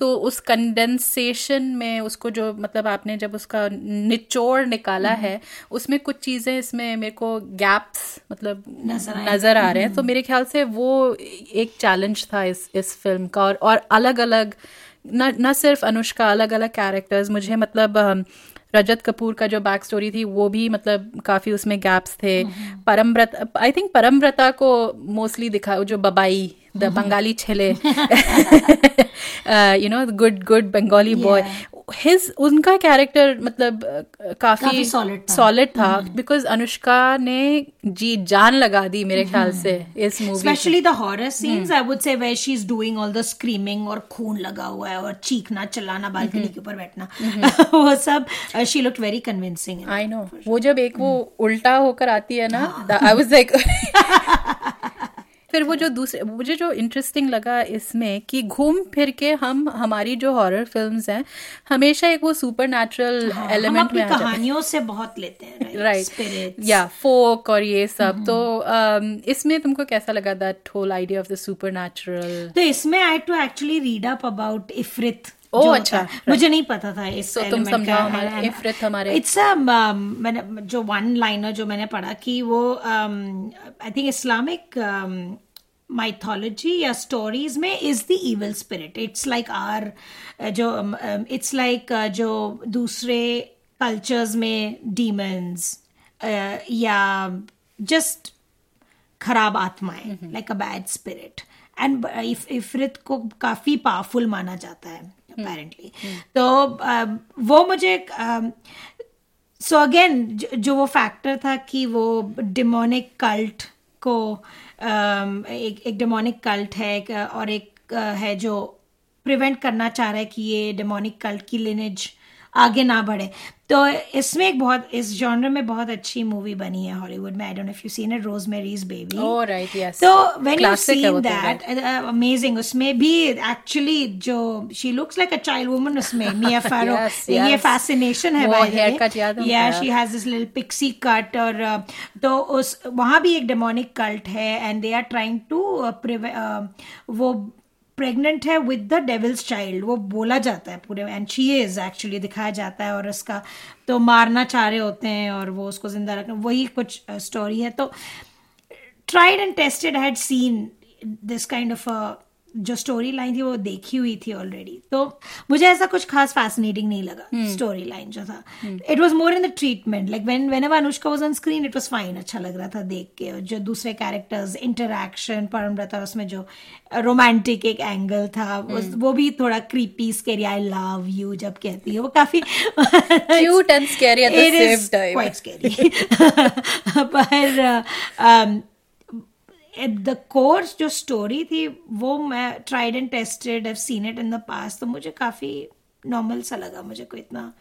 तो उस कंडेंसेशन में उसको जो मतलब आपने जब उसका निचोड़ निकाला है उसमें कुछ चीज़ें इसमें मेरे को गैप्स मतलब नज़र आ रहे हैं। तो मेरे ख्याल से वो एक चैलेंज था इस इस फ़िल्म का और और अलग अलग न न सिर्फ़ अनुष्का अलग अलग कैरेक्टर्स मुझे मतलब रजत कपूर का जो बैक स्टोरी थी वो भी मतलब काफ़ी उसमें गैप्स थे। परमव्रत आई थिंक परमव्रता को मोस्टली दिखा जो बबाई द बंगाली छेले। You know good good Bengali boy his उनका कैरेक्टर मतलब काफ़ी। सॉलिड था। बिकॉज़ अनुष्का ने जी जान लगा दी मेरे ख्याल से इस movie specially the horror scenes I would say where she is doing all the screaming और खून लगा हुआ है और चीखना चिल्लाना बालकनी के ऊपर बैठना। [LAUGHS] वो सब she looked very convincing I know वो जब एक वो उल्टा होकर आती है ना आई वाज लाइक फिर वो जो दूसरे मुझे जो इंटरेस्टिंग लगा इसमें कि घूम फिर के हम हमारी जो हॉरर फिल्म्स हैं हमेशा एक वो सुपर नेचुरल एलिमेंट में कहानियों से बहुत लेते हैं राइट या फोक और ये सब। तो um, इसमें तुमको कैसा लगा that whole idea of the supernatural तो इसमें I too actually read up about इफ्रित जो अच्छा, मुझे नहीं पता था इस तुम समझाओ हमारे- है- हमारे- इट्स मैंने जो वन लाइनर जो मैंने पढ़ा कि वो आई थिंक इस्लामिक माइथोलॉजी या स्टोरीज में is the evil spirit it's like are जो इट्स लाइक जो दूसरे कल्चर्स में डीमंस या जस्ट खराब आत्माएँ like a bad spirit and इफरित को काफ़ी पावरफुल माना जाता है। अपेरेंटली तो um, वो मुझे सो अगेन जो वो फैक्टर था कि वो डिमोनिक कल्ट को एक एक डिमोनिक कल्ट है और एक है जो प्रिवेंट करना चाह रहा है कि ये डेमोनिक कल्ट की लिनेज आगे ना बढ़े। तो इसमें एक बहुत इस जॉनर में बहुत अच्छी मूवी बनी है हॉलीवुड में। I don't know if you seen it Rosemary's baby Oh, right, तो when you seen that amazing उसमें भी एक्चुअली जो she looks like a child woman उसमें [LAUGHS] मिया फैरो ये फैसिनेशन है है उनका? she has this little pixie cut और uh, तो उस वहाँ भी एक डेमोनिक कल्ट है and they are trying to वो प्रेग्नेंट है विद द डेविल्स चाइल्ड वो बोला जाता है पूरे एंड शी इज़ एक्चुअली दिखाया जाता है और उसका तो मारना चाह रहे होते हैं और वो उसको ज़िंदा रखना। वही कुछ स्टोरी है। तो tried and tested had seen this kind a जो स्टोरी लाइन थी वो देखी हुई थी ऑलरेडी तो मुझे ऐसा कुछ खास फैसिनेटिंग नहीं लगा स्टोरी लाइन जो था. It was more in the treatment like when whenever Anushka was on screen it was fine अच्छा लग रहा था देख के. और जो दूसरे कैरेक्टर्स इंटरेक्शन परमव्रता उसमें जो रोमांटिक एक एंगल था उस- वो भी थोड़ा creepy scary I love you जब कहती है. वो काफ़ी [LAUGHS] scary at the It is same time. quite scary. [LAUGHS] पर um, द कोर्स जो स्टोरी थी वो मैं tried and tested have seen it in the past तो मुझे काफ़ी नॉर्मल सा लगा मुझे कोई इतना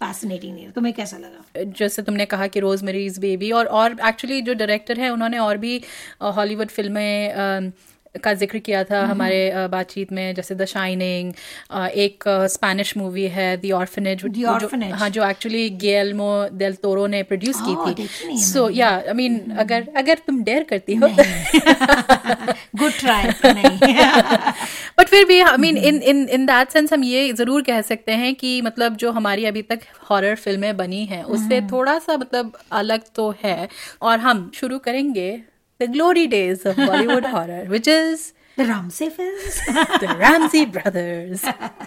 फैसिनेटिंग नहीं तुम्हें कैसा लगा? जैसे तुमने कहा कि रोज मेरीज बेबी और और एक्चुअली जो डायरेक्टर है उन्होंने और भी हॉलीवुड फ़िल्में अ, का ज़िक्र किया था हमारे बातचीत में जैसे द शाइनिंग एक स्पेनिश मूवी है द ऑर्फनेज हाँ जो एक्चुअली गेलमो देल तोरो ने प्रोड्यूस Oh, की थी सो या आई मीन अगर अगर तुम डेयर करती हो गुड ट्राई बट फिर भी I mean in in in that sense हम ये ज़रूर कह सकते हैं कि मतलब जो हमारी अभी तक हॉरर फ़िल्में बनी हैं उससे थोड़ा सा मतलब अलग तो है। और हम शुरू करेंगे the glory days of Bollywood horror which is the Ramsay films the Ramsay brothers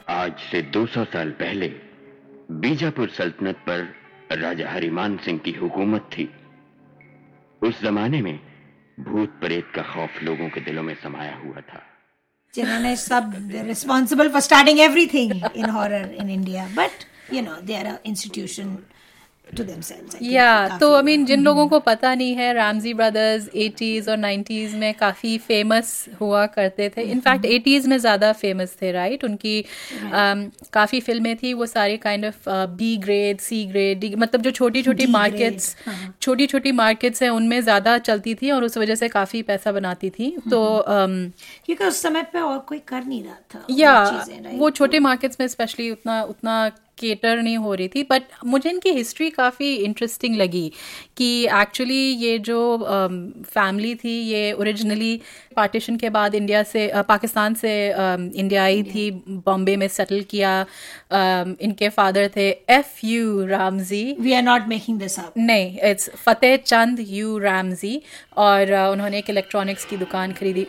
आज से 200 साल पहले बीजापुर सल्तनत पर राजा हरिमान सिंह की हुकूमत थी। उस जमाने में भूत प्रेत का खौफ लोगों के दिलों में समाया हुआ था। जिन्होंने सब responsible for starting everything in horror in India but you know they are institution to themselves या तो आई मीन जिन लोगों को पता नहीं है रामजी ब्रदर्स 80s और 90s में काफ़ी फ़ेमस हुआ करते थे। इनफैक्ट 80s में ज़्यादा फ़ेमस थे राइट उनकी um, काफ़ी फ़िल्में थी वो सारी kind of B grade C grade मतलब जो छोटी छोटी मार्केट्स grade, हाँ। छोटी छोटी मार्केट्स हैं उनमें ज़्यादा चलती थी और उस वजह से काफ़ी पैसा बनाती थी। तो um, क्योंकि उस समय पे और कोई कर नहीं रहा था या वो छोटे मार्केट्स में स्पेशली उतना उतना केटर नहीं हो रही थी बट मुझे इनकी हिस्ट्री काफ़ी इंटरेस्टिंग लगी कि एक्चुअली ये जो फैमिली थी ये ओरिजिनली पार्टीशन के बाद इंडिया से पाकिस्तान से इंडिया आई थी बॉम्बे में सेटल किया um, इनके फादर थे F U Ramsay we are not making this up. नहीं इट्स फतेह चंद यू रैमजी और uh, उन्होंने एक इलेक्ट्रॉनिक्स की दुकान खरीदी।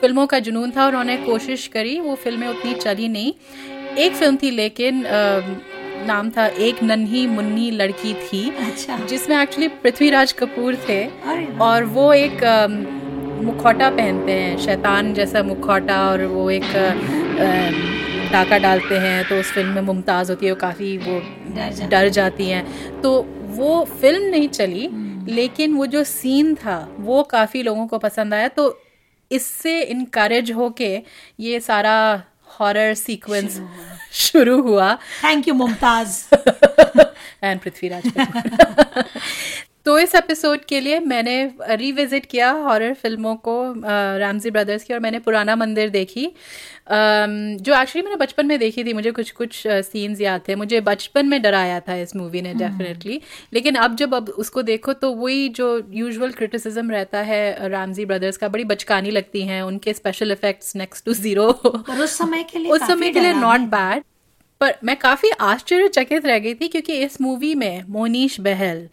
फ़िल्मों का जुनून था और उन्होंने कोशिश करी वो फ़िल्में उतनी चली नहीं। एक फ़िल्म थी लेकिन नाम था एक नन्ही मुन्नी लड़की थी अच्छा। जिसमें एक्चुअली पृथ्वीराज कपूर थे। और वो एक मुखौटा पहनते हैं शैतान जैसा मुखौटा और वो एक डाका डालते हैं तो उस फ़िल्म में मुमताज़ होती है वो काफ़ी वो डर जाती हैं। तो वो फ़िल्म नहीं चली लेकिन वो जो सीन था वो काफ़ी लोगों को पसंद आया। तो इससे इनकरेज होके ये सारा हॉरर सीक्वेंस शुरू हुआ। Thank you Mumtaz and Prithviraj [LAUGHS] तो इस एपिसोड के लिए मैंने रिविजिट किया हॉरर फ़िल्मों को रामजी ब्रदर्स की और मैंने पुराना मंदिर देखी। जो एक्चुअली मैंने बचपन में देखी थी मुझे कुछ कुछ सीन्स याद थे। मुझे बचपन में डराया था इस मूवी ने डेफिनेटली लेकिन अब जब अब उसको देखो तो वही जो यूजुअल क्रिटिसिज्म रहता है रामजी ब्रदर्स का बड़ी बचकानी लगती हैं उनके special effects next to zero उस समय के लिए [LAUGHS] उस समय के लिए नॉट बैड पर मैं काफ़ी आश्चर्यचकित रह गई थी क्योंकि इस मूवी में मोनीश बहल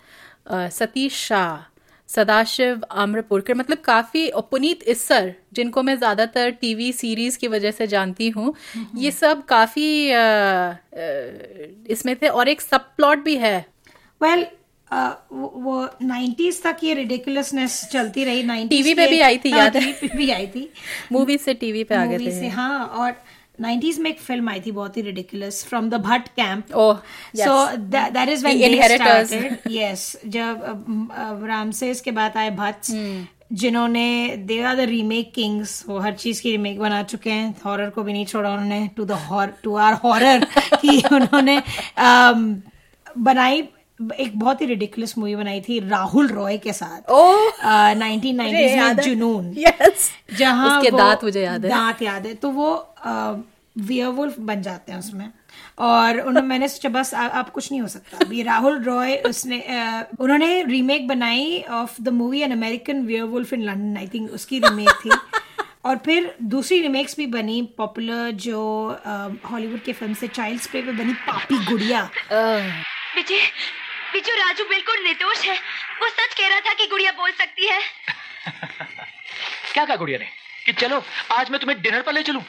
सतीश शाह सदाशिव आम्रपुरकर मतलब काफ़ी पुनीत इस्सर जिनको मैं ज़्यादातर टीवी सीरीज़ की वजह से जानती हूँ। ये सब काफ़ी इसमें थे और एक सब प्लॉट भी है। वेल well, Uh, वो नाइन्टीज तक ये रिडिकुलसनेस चलती रही 90s TV [LAUGHS] पे भी आई थी, याद है? भी आई थी। मूवी से टीवी पे आ गए थे। हाँ और 90s में एक फ़िल्म आई थी बहुत ही ridiculous from the Bhatt camp oh So that that is when The they Inheritors. started. [LAUGHS] Yes, जब रामसेस के बाद आए भट्ट Hmm. जिन्होंने they are the remake kings वो हर चीज़ की रीमेक बना चुके हैं हॉरर को भी नहीं छोड़ा उन्होंने to the to are horror कि उन्होंने अम, बनाई एक बहुत ही रिडिकुलस मूवी बनाई थी राहुल रॉय के साथ। नाइनटीन मुझे नाइनटीज में जुनून। यस जहाँ उसके दांत मुझे याद है। दांत याद है। तो वो वियरवुल्फ बन जाते हैं उसमें। और उन्होंने मैंने सोचा बस आ, आप कुछ नहीं हो सकता। अभी राहुल रॉय उसने अ, उन्होंने रीमेक बनाई of the movie an American werewolf in London I think उसकी रीमेक थी। [LAUGHS] और फिर दूसरी रिमेक्स भी बनी पॉपुलर जो हॉलीवुड के फ़िल्म से चाइल्ड प्ले पे बनी पापी गुड़िया विजय विजय राजू बिल्कुल निर्दोष है। वो सच कह रहा था कि गुड़िया बोल सकती है। [LAUGHS] क्या कहा गुड़िया ने? कि चलो आज मैं तुम्हें डिनर पर ले चलूँ।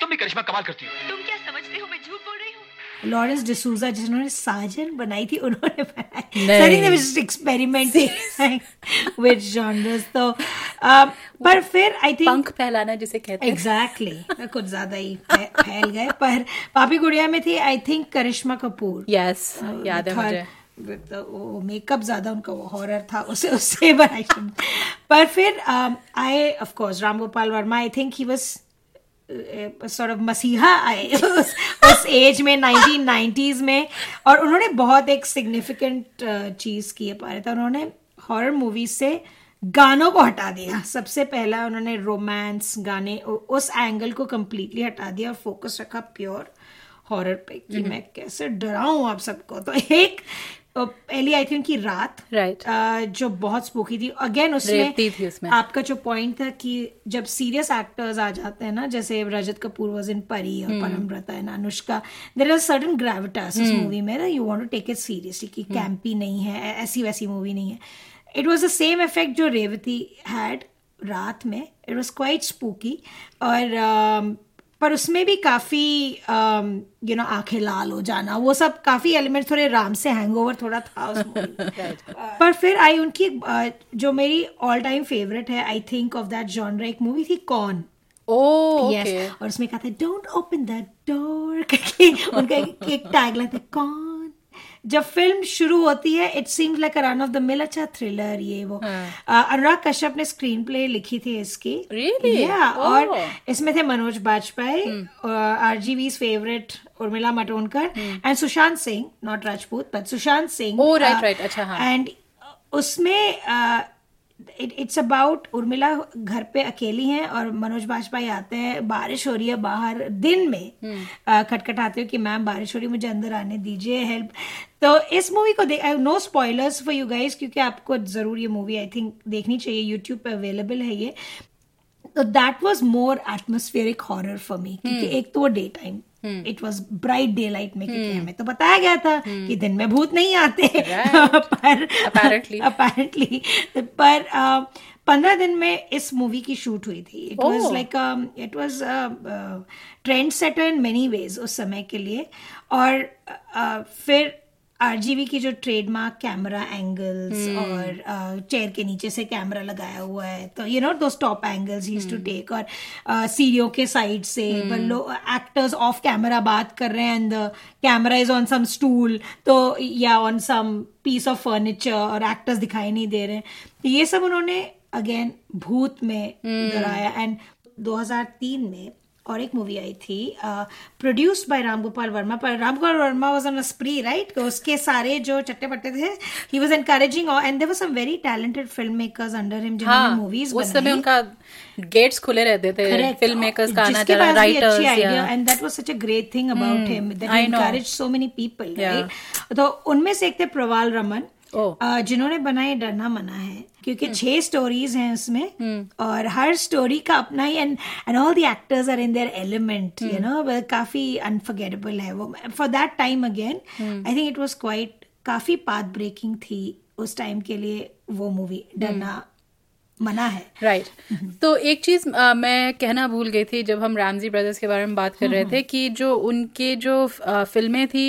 तुम भी करिश्मा कमाल करती हो। तुम क्या समझते हो मैं झूठ बोल रही हूँ? लॉरेंस डिसूजा जिन्होंने साजन बनाई थी उन्होंने बनाई। were just experimenting [LAUGHS] [LAUGHS] with genres तो uh, पर फिर आई थिंक पंख फैलाना जिसे कहते हैं। एग्जैक्टली कुछ ज़्यादा ही फैल गए पर पापी गुड़िया में थी I think Karishma Kapoor. Yes याद है मुझे। मेकअप ज़्यादा उनका वो हॉरर था उसे उससे बनाई पर फिर I of course Ram Gopal Varma I think he was sort of मसीहा आए उस, उस एज में 1990s में और उन्होंने बहुत एक सिग्निफिकेंट चीज़ की है पाया था उन्होंने हॉरर मूवीज़ से गानों को हटा दिया। सबसे पहला उन्होंने रोमांस गाने उस एंगल को कम्प्लीटली हटा दिया और फोकस रखा प्योर हॉरर पे कि मैं कैसे डराऊं आप सबको? तो एक पहली आई थी उनकी रात राइट Right. जो बहुत स्पूकी थी। अगेन उसमें थी उसमें। आपका जो पॉइंट था कि जब सीरियस एक्टर्स आ जाते हैं ना जैसे रजत कपूर वॉज़ इन परी और Parambrata and Anushka there are certain gravitas इस मूवी में ना you want to take it seriously कि कैंपी नहीं है ऐसी वैसी मूवी नहीं है। It was the same effect जो रेवती हैड रात में। इट वॉज़ क्वाइट स्पूकी और um, पर उसमें भी काफ़ी यू नो आँखें लाल हो जाना वो सब काफ़ी एलिमेंट थोड़े राम से हैंगओवर थोड़ा था उस। [LAUGHS] पर फिर आई उनकी uh, जो मेरी ऑल टाइम फेवरेट है I think of that genre एक मूवी थी कौन। ओके और उसमें कहा था डोंट ओपन द डोर करके उनका एक, एक टैग है कौन जब फ़िल्म शुरू होती है it seems like run of the mill अच्छा थ्रिलर ये वो अ, अनुराग कश्यप ने स्क्रीन प्ले लिखी थी इसकी Really? Yeah, Oh. और इसमें थे Manoj Bajpayee R G RGV favourite Urmila Matondkar and Sushant Singh not Rajput but Sushant Singh Oh, right, right. अच्छा, हाँ. एंड उसमें इट्स अबाउट उर्मिला घर पे अकेली हैं और मनोज बाजपेयी आते हैं बारिश हो रही है बाहर दिन में। अ, खटखटाते हो कि मैम बारिश हो रही है मुझे अंदर आने दीजिए हेल्प तो इस मूवी को देख no spoilers for you guys क्योंकि आपको ज़रूर ये मूवी आई थिंक देखनी चाहिए। यूट्यूब पे अवेलेबल है ये। तो that was more atmospheric horror for me क्योंकि एक तो वो daytime it was bright daylight में क्योंकि हमें तो बताया गया था कि दिन में भूत नहीं आते। [LAUGHS] पर अपेरेंटली पर पंद्रह दिन में इस मूवी की शूट हुई थी। It was. Like it was trendsetter in many ways उस समय के लिए। और uh, फिर आरजीबी की जो ट्रेडमार्क कैमरा एंगल्स और चेयर के नीचे से कैमरा लगाया हुआ है तो you know though top angles use to take और uh, सीढ़ियों के साइड से लोग एक्टर्स ऑफ़ कैमरा बात कर रहे हैं and the camera is on some stool तो या on some piece of furniture और एक्टर्स दिखाई नहीं दे रहे हैं। ये सब उन्होंने अगेन भूत में दोहराया एंड 2003 में और एक मूवी आई थी प्रोड्यूस्ड बाय रामगोपाल वर्मा पर Ramgopal Varma was on a spree right उसके सारे जो चट्टे पट्टे थे he was encouraging and there were some very talented filmmakers under him जिन्होंने हाँ मूवीज़ उस समय उनका गेट्स खुले रहते थे फ़िल्म मेकर्स का आना अच्छी राइटर्स या such a great thing about him that I he know. encouraged so many people Yeah. right तो उनमें से एक थे प्रवाल रमन. अ, जिन्होंने बनाई डरना मना है क्योंकि छह स्टोरीज हैं उसमें और हर स्टोरी का अपना ही end and all the actors are in their element you know काफ़ी अनफॉरगेटेबल है वो। For that time again I think it was quite काफ़ी पाथ ब्रेकिंग थी उस टाइम के लिए वो मूवी डरना मना है। Right right. तो एक चीज़ मैं कहना भूल गई थी जब हम रामजी ब्रदर्स के बारे में बात कर रहे थे कि जो उनके जो फ़िल्में थी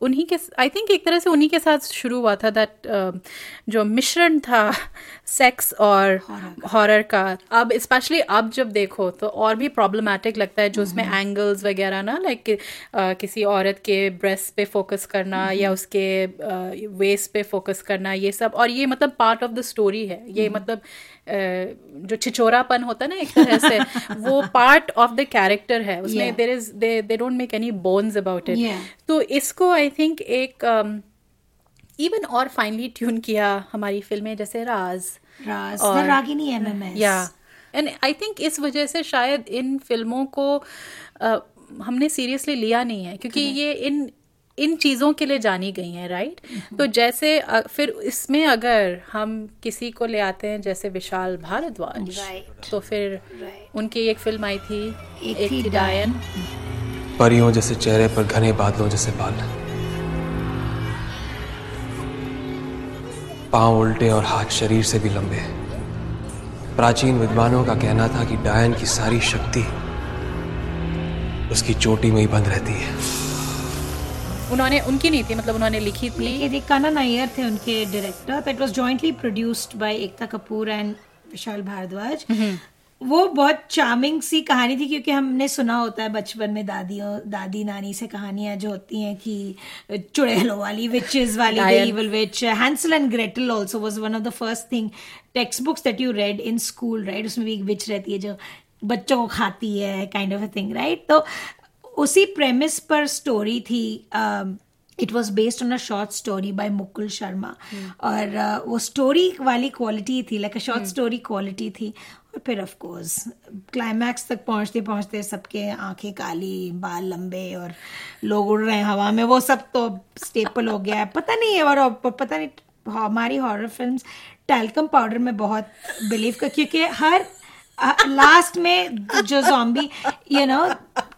उन्हीं के आई थिंक एक तरह से उन्हीं के साथ शुरू हुआ था दैट जो मिश्रण था सेक्स और हॉरर का। अब स्पेशली अब जब देखो तो और भी प्रॉब्लमैटिक लगता है जो उसमें एंगल्स वगैरह ना लाइक कि, किसी औरत के ब्रेस्ट पे फोकस करना या उसके वेस्ट पे फोकस करना ये सब। और ये मतलब पार्ट ऑफ़ द स्टोरी है। ये मतलब जो छिचोरापन होता है ना एक तरह से [LAUGHS] वो पार्ट ऑफ़ द कैरेक्टर है। उसमें there is they don't make any bones about it तो इसको आई थिंक एक इवन और फाइनली ट्यून किया हमारी फ़िल्में जैसे राज। राज। और- रागिनी एमएमएस या एंड आई थिंक इस वजह से शायद इन फ़िल्मों को अ, हमने सीरियसली लिया नहीं है क्योंकि ये इन इन चीज़ों के लिए जानी गई हैं राइट तो जैसे फिर इसमें अगर हम किसी को ले आते हैं जैसे विशाल भारद्वाज Right. तो फिर उनकी एक फ़िल्म आई थी एक एक थी डायन। परियों जैसे चेहरे पर घने बादलों जैसे बाल। पाँव उल्टे और हाथ शरीर से भी लंबे प्राचीन विद्वानों का कहना था कि डायन की सारी शक्ति उसकी चोटी में ही बंद रहती है। उन्होंने उनकी नहीं थी मतलब उन्होंने लिखी थी। लिखी थी कानन अय्यर थे उनके director it was jointly produced by Ekta Kapoor and Vishal Bhardwaj. वो बहुत चार्मिंग सी कहानी थी क्योंकि हमने सुना होता है बचपन में दादियों दादी नानी से कहानियाँ जो होती हैं कि चुड़ैलों वाली विचेस वाली evil witch Hansel and Gretel also was one of the first thing text books that you read in school right उसमें भी एक विच रहती है जो बच्चों को खाती है kind of a thing right तो उसी प्रेमिस पर स्टोरी थी it was based on a short story by Mukul Sharma और uh, वो स्टोरी वाली क्वालिटी थी like a short story quality थी। और फिर ऑफ़ कोर्स क्लाइमैक्स तक पहुँचते पहुँचते सबके आँखें काली, बाल लंबे और लोग उड़ रहे हैं हवा में। वो सब तो स्टेपल हो गया है। पता नहीं है और पता नहीं, हमारी हॉरर फिल्म्स टैल्कम पाउडर में बहुत बिलीव कर क्योंकि हर लास्ट में जो zombie you know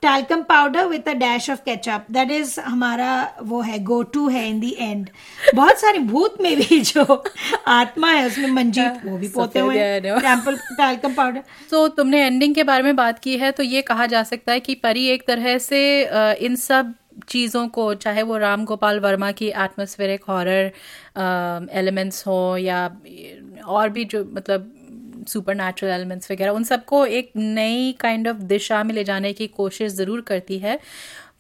talcum powder with a dash of ketchup that is हमारा वो है गो टू है इन दी एंड बहुत सारी भूत में भी जो आत्मा है उसमें मंजीत वो भी पोते हुए टैल्कम पाउडर तो तुमने एंडिंग के बारे में बात की है तो ये कहा जा सकता है कि परी एक तरह से इन सब चीज़ों को चाहे वो राम गोपाल वर्मा की एटमोस्फेरिक हॉरर एलिमेंट्स हो या और भी जो मतलब सुपर नेचुरल एलिमेंट्स वगैरह उन सबको एक नई काइंड ऑफ़ दिशा में ले जाने की कोशिश ज़रूर करती है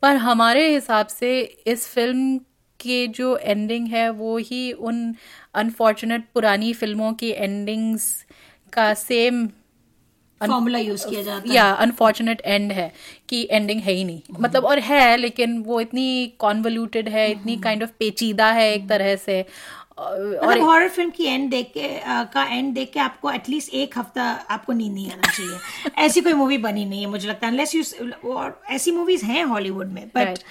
पर हमारे हिसाब से इस फ़िल्म के जो एंडिंग है वो ही उन अनफॉर्चुनेट पुरानी फ़िल्मों की एंडिंग्स का सेम फॉर्मूला यूज़ किया जाता है या अनफॉर्चुनेट एंड है कि एंडिंग है ही नहीं mm-hmm. मतलब और है लेकिन वो इतनी कॉन्वल्यूटेड है mm-hmm. इतनी काइंड kind ऑफ़ of पेचीदा है एक तरह से और मतलब हॉरर फ़िल्म की एंड देख के का एंड देख के आपको एटलीस्ट एक हफ़्ता आपको नींद नहीं आना चाहिए [LAUGHS] ऐसी कोई मूवी बनी नहीं है मुझे लगता है अनलेस यू और ऐसी मूवीज़ हैं हॉलीवुड में बट Right.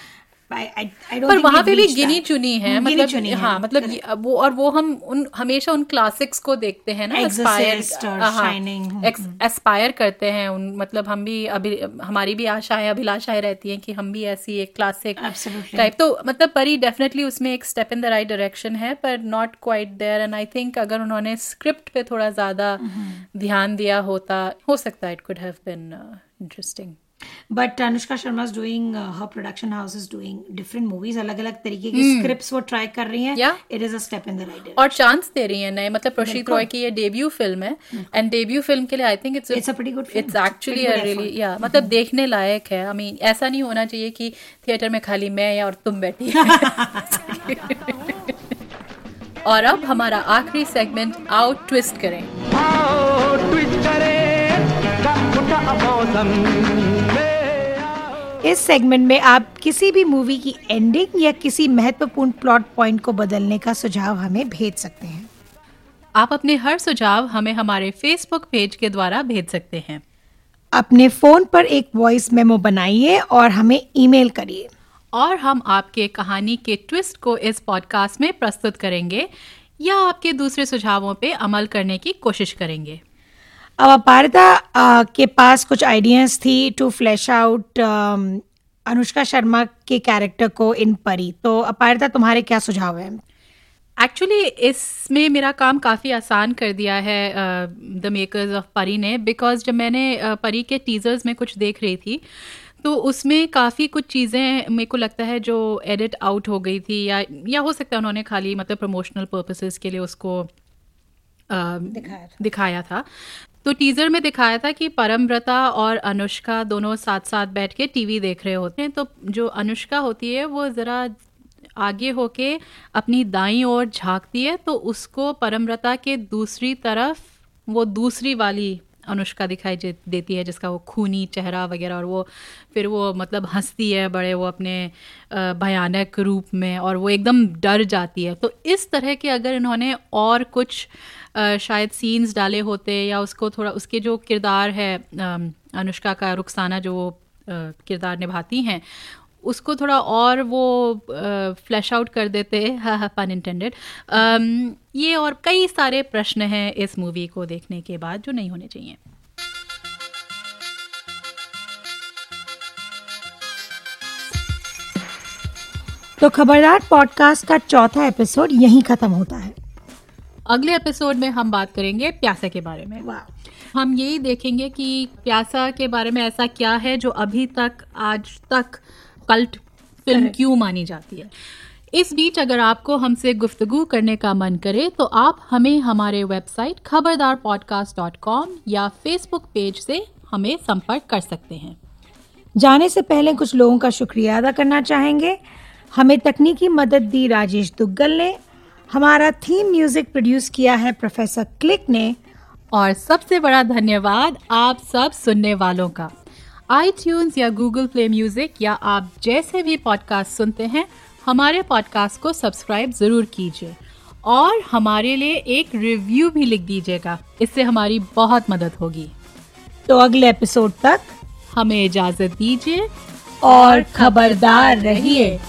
पर वहाँ पे भी गिनी चुनी है मतलब चुनी है, हाँ मतलब वो और वो हम उन हमेशा उन क्लासिक्स को देखते हैं ना Exorcist और Shining, हम्म, एस्पायर करते हैं उन मतलब हम भी अभी हमारी भी आशाएँ अभिलाषाएँ रहती हैं कि हम भी ऐसी एक क्लासिक टाइप तो मतलब परी डेफिनेटली उसमें एक step in the right direction है पर not quite there and I think अगर उन्होंने स्क्रिप्ट पे थोड़ा ज़्यादा हम्म। ध्यान दिया होता हो सकता है it could have been interesting but Anushka Sharma is doing her production house is doing different movies अलग अलग तरीके के स्क्रिप्ट्स वो ट्राई कर रही हैं। Hmm. It is a step in the right और चांस दे रही है नए मतलब प्रशीत रॉय की ये डेब्यू फ़िल्म है। एंड डेब्यू फ़िल्म के लिए I think it's It's a pretty good film. It's actually good really या मतलब देखने लायक है। आई मीन ऐसा नहीं होना चाहिए कि थिएटर में खाली मैं या और तुम बैठी [LAUGHS] और अब हमारा आखिरी सेगमेंट आउट ट्विस्ट करें। इस सेगमेंट में आप किसी भी मूवी की एंडिंग या किसी महत्वपूर्ण प्लॉट पॉइंट को बदलने का सुझाव हमें भेज सकते हैं। आप अपने हर सुझाव हमें हमारे फेसबुक पेज के द्वारा भेज सकते हैं। अपने फ़ोन पर एक वॉइस मेमो बनाइए और हमें ईमेल करिए। और हम आपके कहानी के ट्विस्ट को इस पॉडकास्ट में प्रस्तुत करेंगे या आपके दूसरे सुझावों पे अमल करने की कोशिश करेंगे। अब अपारिता के पास कुछ आइडियाज़ थी to flash out Anushka Sharma के कैरेक्टर को इन परी। तो अपारिता तुम्हारे क्या सुझाव है? एक्चुअली इसमें मेरा काम काफ़ी आसान कर दिया है द मेकर्स ऑफ़ परी ने बिकॉज़ जब मैंने uh, परी के टीजर्स में कुछ देख रही थी तो उसमें काफ़ी कुछ चीज़ें मेरे को लगता है जो एडिट आउट हो गई थी या या हो सकता है उन्होंने खाली मतलब प्रमोशनल पर्पसेस के लिए उसको uh, दिखाया था। दिखाया था। तो टीजर में दिखाया था कि परमव्रता और अनुष्का दोनों साथ साथ बैठ के टीवी देख रहे होते हैं। तो जो अनुष्का होती है, वो ज़रा आगे होके अपनी दाई ओर झांकती है तो उसको परमव्रता के दूसरी तरफ़ वो दूसरी वाली अनुष्का दिखाई देती है, जिसका वो खूनी चेहरा वगैरह और वो फिर वो मतलब हंसती है बड़े वो अपने भयानक रूप में और वो एकदम डर जाती है। तो इस तरह के अगर इन्होंने और कुछ शायद सीन्स डाले होते या उसको थोड़ा, उसके जो किरदार है अनुष्का का, रुखसाना जो किरदार निभाती हैं, उसको थोड़ा और वो फ्लैश आउट कर देते हाँ हाँ पन इंटेंडेड ये और कई सारे प्रश्न हैं इस मूवी को देखने के बाद जो नहीं होने चाहिए। तो खबरदार पॉडकास्ट का चौथा एपिसोड यहीं खत्म होता है। अगले एपिसोड में हम बात करेंगे प्यासा के बारे में। हम यही देखेंगे कि प्यासा के बारे में ऐसा क्या है जो अभी तक आज तक कल्ट फ़िल्म क्यों मानी जाती है। इस बीच अगर आपको हमसे गुफ्तगु करने का मन करे तो आप हमें हमारे website Khabardar podcast dot com या फेसबुक पेज से हमें संपर्क कर सकते हैं। जाने से पहले कुछ लोगों का शुक्रिया अदा करना चाहेंगे। हमें तकनीकी मदद दी राजेश दुग्गल ने हमारा थीम म्यूज़िक प्रोड्यूस किया है प्रोफेसर क्लिक ने। और सबसे बड़ा धन्यवाद आप सब सुनने वालों का। आई या गूगल प्ले म्यूज़िक या आप जैसे भी पॉडकास्ट सुनते हैं हमारे पॉडकास्ट को सब्सक्राइब ज़रूर कीजिए। और हमारे लिए एक रिव्यू भी लिख दीजिएगा। इससे हमारी बहुत मदद होगी। तो अगले एपिसोड तक हमें इजाज़त दीजिए। और खबरदार रहिए।